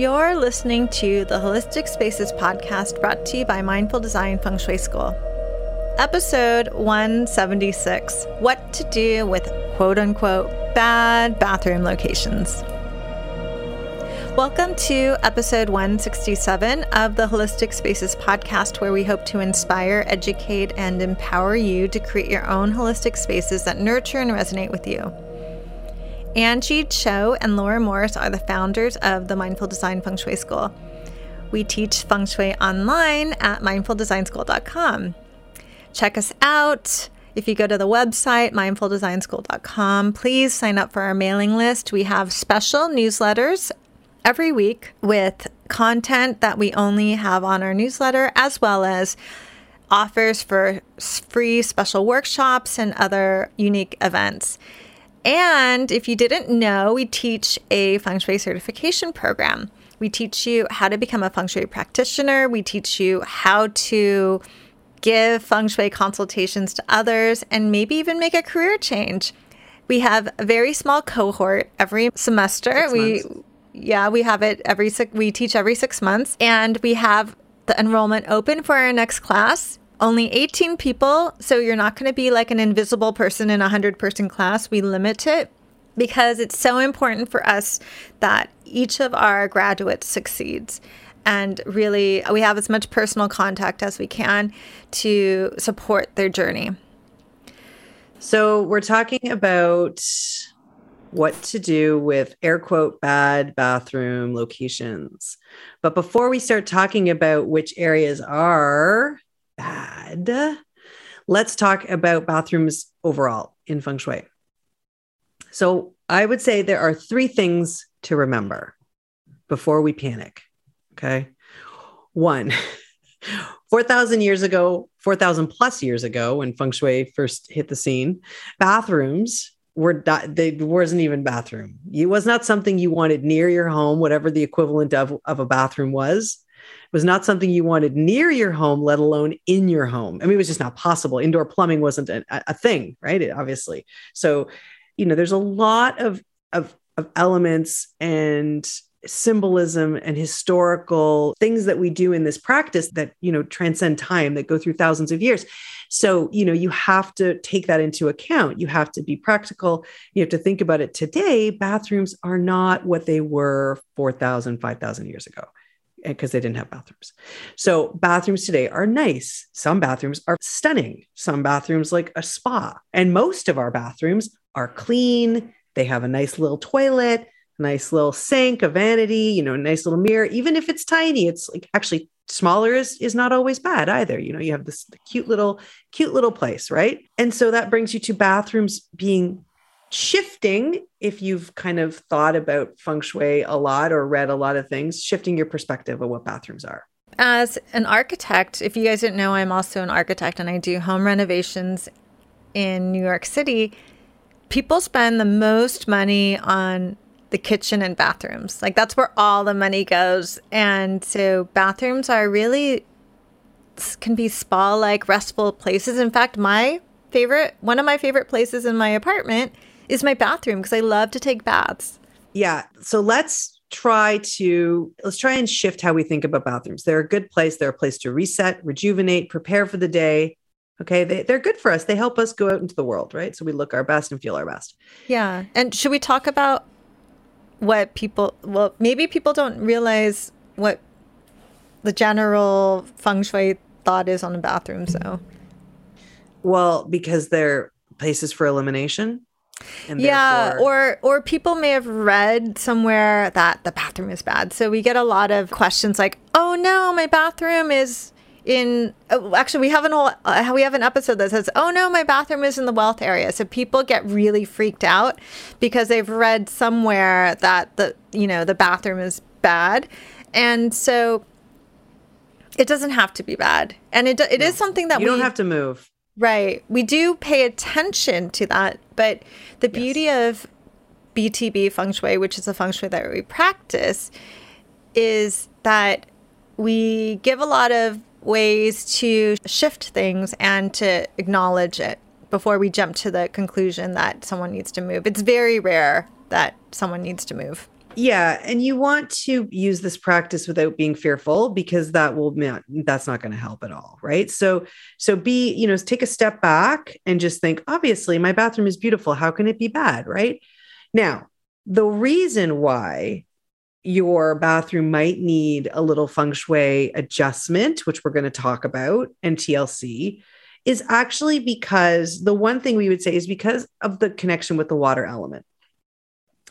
You're listening to the Holistic Spaces podcast brought to you by Mindful Design Feng Shui School. Episode 176 What to Do with quote unquote bad bathroom locations. Welcome to episode 167 of the Holistic Spaces podcast, where we hope to inspire, educate, and empower you to create your own holistic spaces that nurture and resonate with you. Anjie Cho and Laura Morris are the founders of the Mindful Design Feng Shui School. We teach feng shui online at mindfuldesignschool.com. Check us out. If you go to the website, mindfuldesignschool.com, please sign up for our mailing list. We have special newsletters every week with content that we only have on our newsletter, as well as offers for free special workshops and other unique events. And if you didn't know, we teach a feng shui certification program. We teach you how to become a feng shui practitioner. We teach you how to give feng shui consultations to others and maybe even make a career change. We have a very small cohort every semester. we yeah, we have it every six we teach every 6 months and we have the enrollment open for our next class only 18 people, so you're not going to be like an invisible person in a 100 person class. We limit it because it's so important for us that each of our graduates succeeds. And really, we have as much personal contact as we can to support their journey. So, we're talking about what to do with air quote bad bathroom locations. But before we start talking about which areas are bad. Let's talk about bathrooms overall in feng shui. So, I would say there are three things to remember before we panic. Okay. One, 4,000 years ago, 4,000 plus years ago, when feng shui first hit the scene, bathrooms were not, they wasn't even bathroom. It was not something you wanted near your home, whatever the equivalent of, of a bathroom was was not something you wanted near your home, let alone in your home. I mean, it was just not possible. Indoor plumbing wasn't a, a thing, right? It, obviously. So, you know, there's a lot of, of, of elements and symbolism and historical things that we do in this practice that you know transcend time that go through thousands of years so you know you have to take that into account you have to be practical you have to think about it today bathrooms are not what they were 4000 5000 years ago Eh, because they didn't have bathrooms. So bathrooms today are nice. Some bathrooms are stunning. Some bathrooms like a spa. And most of our bathrooms are clean. They have a nice little toilet, nice little sink, a vanity, you know, a nice little mirror. Even if it's tiny, it's like actually smaller is is not always bad either. You know, you have this cute little cute little place, right? And so that brings you to bathrooms being shifting if you've kind of thought about feng shui a lot or read a lot of things shifting your perspective of what bathrooms are. As an architect if you guys didn't know i'm also an architect and i do home renovations in new york city. People spend the most money on the kitchen and bathrooms. Like that's where all the money goes. And so bathrooms are really can be spa like restful places. In fact my favorite one of my favorite places in my apartment is my bathroom because I love to take baths. Yeah. So let's try to let's try and shift how we think about bathrooms. They're a good place. They're a place to reset, rejuvenate, prepare for the day. Okay. They, they're good for us. They help us go out into the world, right? So we look our best and feel our best. Yeah. And should we talk about what people, well, maybe people don't realize what the general feng shui thought is on the bathroom. So, well, because they're places for elimination yeah or or people may have read somewhere that the bathroom is bad. So we get a lot of questions like oh no my bathroom is in oh, actually we have an whole uh, we have an episode that says oh no my bathroom is in the wealth area. So people get really freaked out because they've read somewhere that the you know the bathroom is bad. And so it doesn't have to be bad. And it, it no. is something that you we don't have to move. Right. We do pay attention to that, but the yes. beauty of BTB feng shui, which is a feng shui that we practice, is that we give a lot of ways to shift things and to acknowledge it before we jump to the conclusion that someone needs to move. It's very rare that someone needs to move. Yeah, and you want to use this practice without being fearful because that will that's not going to help at all, right? So so be, you know, take a step back and just think, obviously my bathroom is beautiful, how can it be bad, right? Now, the reason why your bathroom might need a little feng shui adjustment, which we're going to talk about, and TLC, is actually because the one thing we would say is because of the connection with the water element.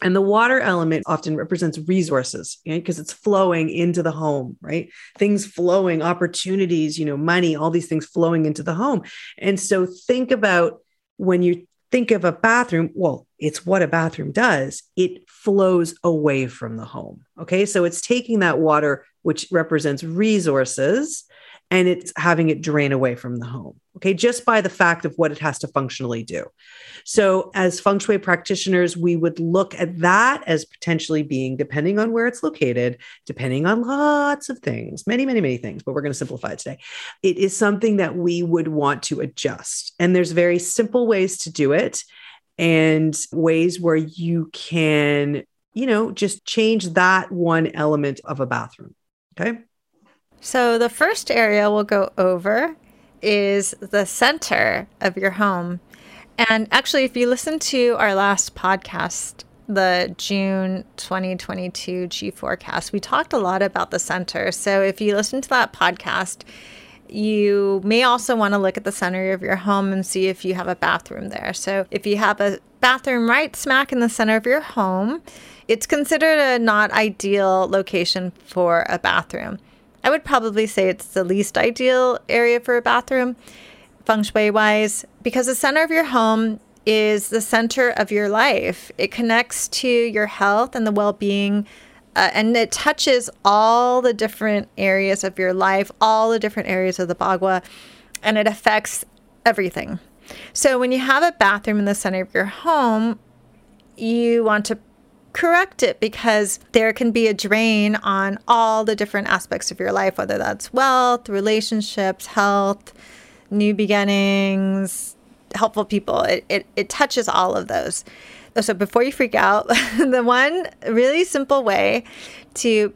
And the water element often represents resources, because right? it's flowing into the home, right? Things flowing, opportunities, you know, money, all these things flowing into the home. And so think about when you think of a bathroom, well, it's what a bathroom does. It flows away from the home. Okay. So it's taking that water, which represents resources, and it's having it drain away from the home. Okay. Just by the fact of what it has to functionally do. So, as feng shui practitioners, we would look at that as potentially being, depending on where it's located, depending on lots of things, many, many, many things, but we're going to simplify it today. It is something that we would want to adjust. And there's very simple ways to do it and ways where you can, you know, just change that one element of a bathroom. Okay. So the first area we'll go over is the center of your home. And actually, if you listen to our last podcast, the June 2022 G forecast, we talked a lot about the center. So if you listen to that podcast, you may also want to look at the center of your home and see if you have a bathroom there. So if you have a bathroom right smack in the center of your home, it's considered a not ideal location for a bathroom. I would probably say it's the least ideal area for a bathroom, feng shui wise, because the center of your home is the center of your life. It connects to your health and the well being, uh, and it touches all the different areas of your life, all the different areas of the Bagua, and it affects everything. So when you have a bathroom in the center of your home, you want to correct it because there can be a drain on all the different aspects of your life, whether that's wealth, relationships, health, new beginnings, helpful people. It, it, it touches all of those. So before you freak out, the one really simple way to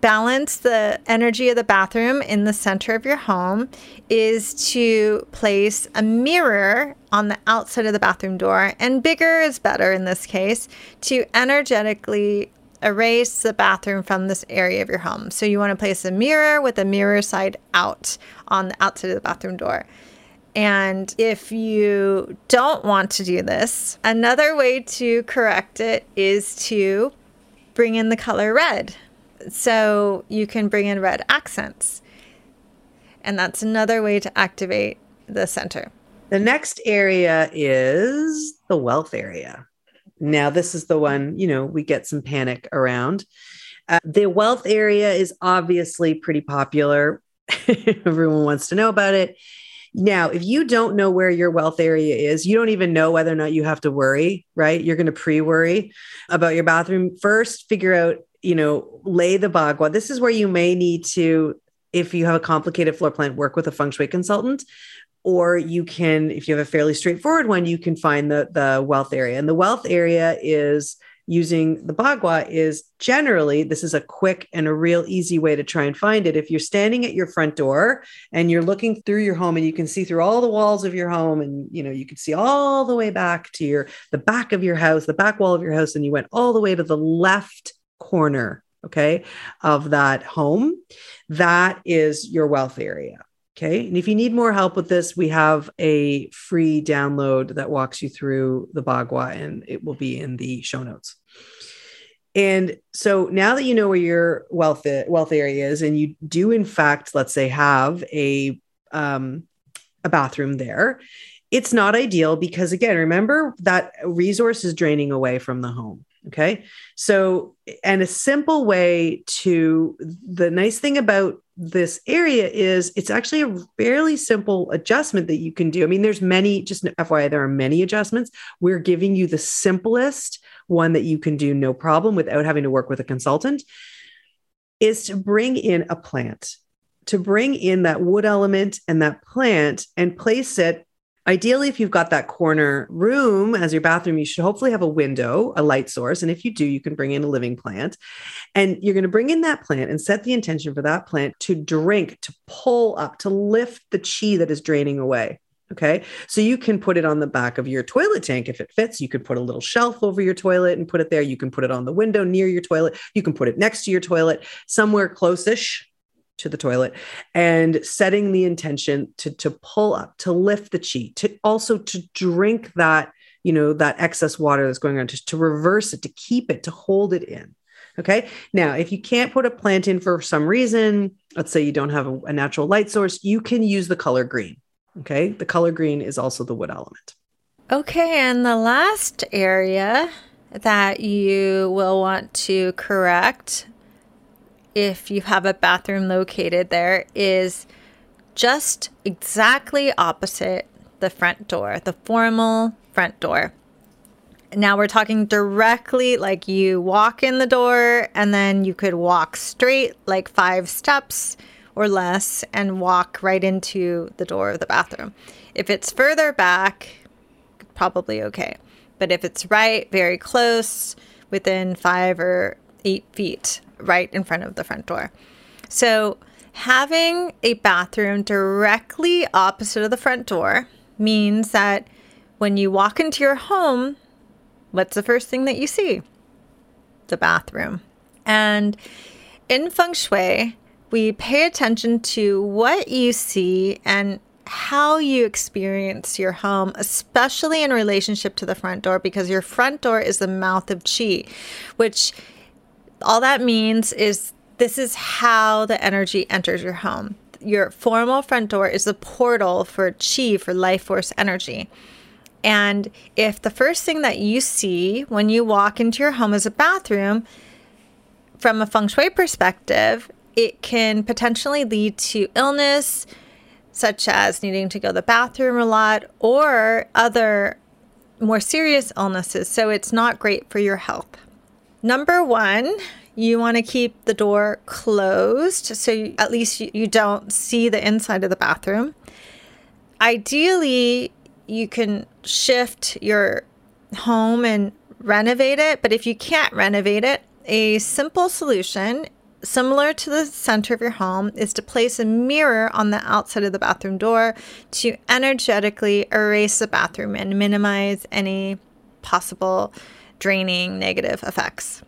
balance the energy of the bathroom in the center of your home is to place a mirror on the outside of the bathroom door, and bigger is better in this case, to energetically erase the bathroom from this area of your home. So you want to place a mirror with a mirror side out on the outside of the bathroom door. And if you don't want to do this, another way to correct it is to bring in the color red. So you can bring in red accents. And that's another way to activate the center. The next area is the wealth area. Now, this is the one, you know, we get some panic around. Uh, the wealth area is obviously pretty popular. Everyone wants to know about it. Now, if you don't know where your wealth area is, you don't even know whether or not you have to worry, right? You're going to pre worry about your bathroom. First, figure out you know, lay the bagua. This is where you may need to, if you have a complicated floor plan, work with a feng shui consultant. Or you can, if you have a fairly straightforward one, you can find the, the wealth area. And the wealth area is using the bagua is generally this is a quick and a real easy way to try and find it if you're standing at your front door and you're looking through your home and you can see through all the walls of your home and you know you can see all the way back to your the back of your house the back wall of your house and you went all the way to the left corner, okay, of that home, that is your wealth area. Okay. And if you need more help with this, we have a free download that walks you through the Bagua, and it will be in the show notes. And so now that you know where your wealth wealth area is, and you do in fact, let's say, have a um, a bathroom there, it's not ideal because again, remember that resource is draining away from the home. Okay. So, and a simple way to the nice thing about this area is it's actually a fairly simple adjustment that you can do. I mean, there's many, just FYI, there are many adjustments. We're giving you the simplest one that you can do no problem without having to work with a consultant is to bring in a plant, to bring in that wood element and that plant and place it Ideally, if you've got that corner room as your bathroom, you should hopefully have a window, a light source. And if you do, you can bring in a living plant. And you're going to bring in that plant and set the intention for that plant to drink, to pull up, to lift the chi that is draining away. Okay. So you can put it on the back of your toilet tank if it fits. You could put a little shelf over your toilet and put it there. You can put it on the window near your toilet. You can put it next to your toilet, somewhere close-ish to the toilet and setting the intention to to pull up to lift the chi to also to drink that you know that excess water that's going on to, to reverse it to keep it to hold it in. Okay? Now if you can't put a plant in for some reason let's say you don't have a, a natural light source you can use the color green. Okay? The color green is also the wood element. Okay and the last area that you will want to correct if you have a bathroom located there is just exactly opposite the front door, the formal front door. Now we're talking directly like you walk in the door and then you could walk straight like five steps or less and walk right into the door of the bathroom. If it's further back, probably okay. But if it's right, very close, within five or eight feet, right in front of the front door. So, having a bathroom directly opposite of the front door means that when you walk into your home, what's the first thing that you see? The bathroom. And in feng shui, we pay attention to what you see and how you experience your home, especially in relationship to the front door, because your front door is the mouth of chi, which all that means is this is how the energy enters your home. Your formal front door is the portal for chi, for life force energy. And if the first thing that you see when you walk into your home is a bathroom, from a feng shui perspective, it can potentially lead to illness, such as needing to go to the bathroom a lot, or other more serious illnesses. So it's not great for your health. Number one, you want to keep the door closed so you, at least you, you don't see the inside of the bathroom. Ideally, you can shift your home and renovate it, but if you can't renovate it, a simple solution similar to the center of your home is to place a mirror on the outside of the bathroom door to energetically erase the bathroom and minimize any possible draining negative effects.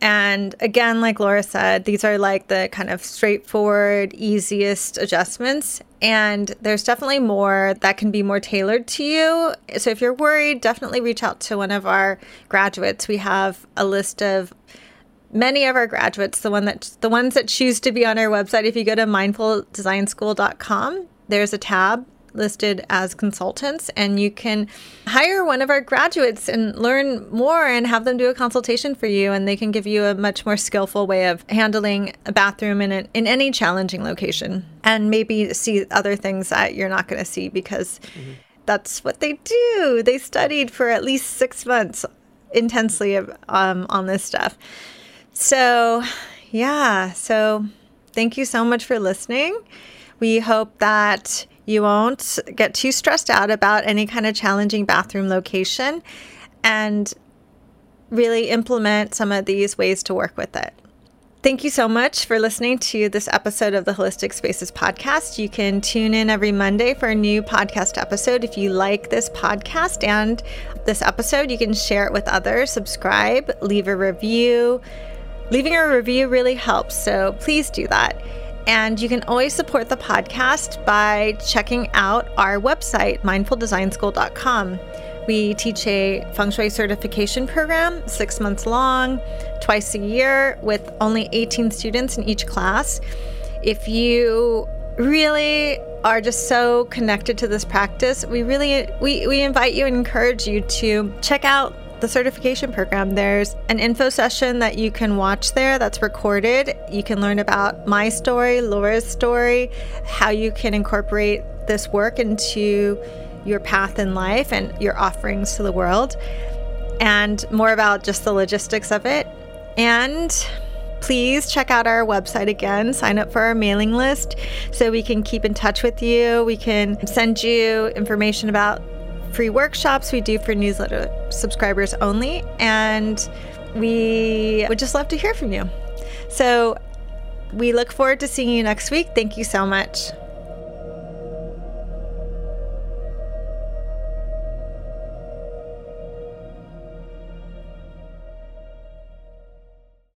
And again, like Laura said, these are like the kind of straightforward, easiest adjustments. And there's definitely more that can be more tailored to you. So if you're worried, definitely reach out to one of our graduates. We have a list of many of our graduates, the one that the ones that choose to be on our website. If you go to mindfuldesignschool.com, there's a tab listed as consultants, and you can hire one of our graduates and learn more and have them do a consultation for you. And they can give you a much more skillful way of handling a bathroom in, an, in any challenging location and maybe see other things that you're not going to see because mm-hmm. that's what they do. They studied for at least six months intensely um, on this stuff. So, yeah. So, thank you so much for listening. We hope that you won't get too stressed out about any kind of challenging bathroom location and really implement some of these ways to work with it. Thank you so much for listening to this episode of the Holistic Spaces podcast. You can tune in every Monday for a new podcast episode. If you like this podcast and this episode, you can share it with others, subscribe, leave a review. Leaving a review really helps, so please do that. And you can always support the podcast by checking out our website, mindfuldesignschool.com. We teach a feng shui certification program, six months long, twice a year, with only 18 students in each class. If you really are just so connected to this practice, we really we, we invite you and encourage you to check out the certification program. There's an info session that you can watch there that's recorded. You can learn about my story, Laura's story, how you can incorporate this work into your path in life and your offerings to the world, and more about just the logistics of it. And please check out our website again, sign up for our mailing list so we can keep in touch with you. We can send you information about free workshops we do for newsletter subscribers only. And we would just love to hear from you. So we look forward to seeing you next week. Thank you so much.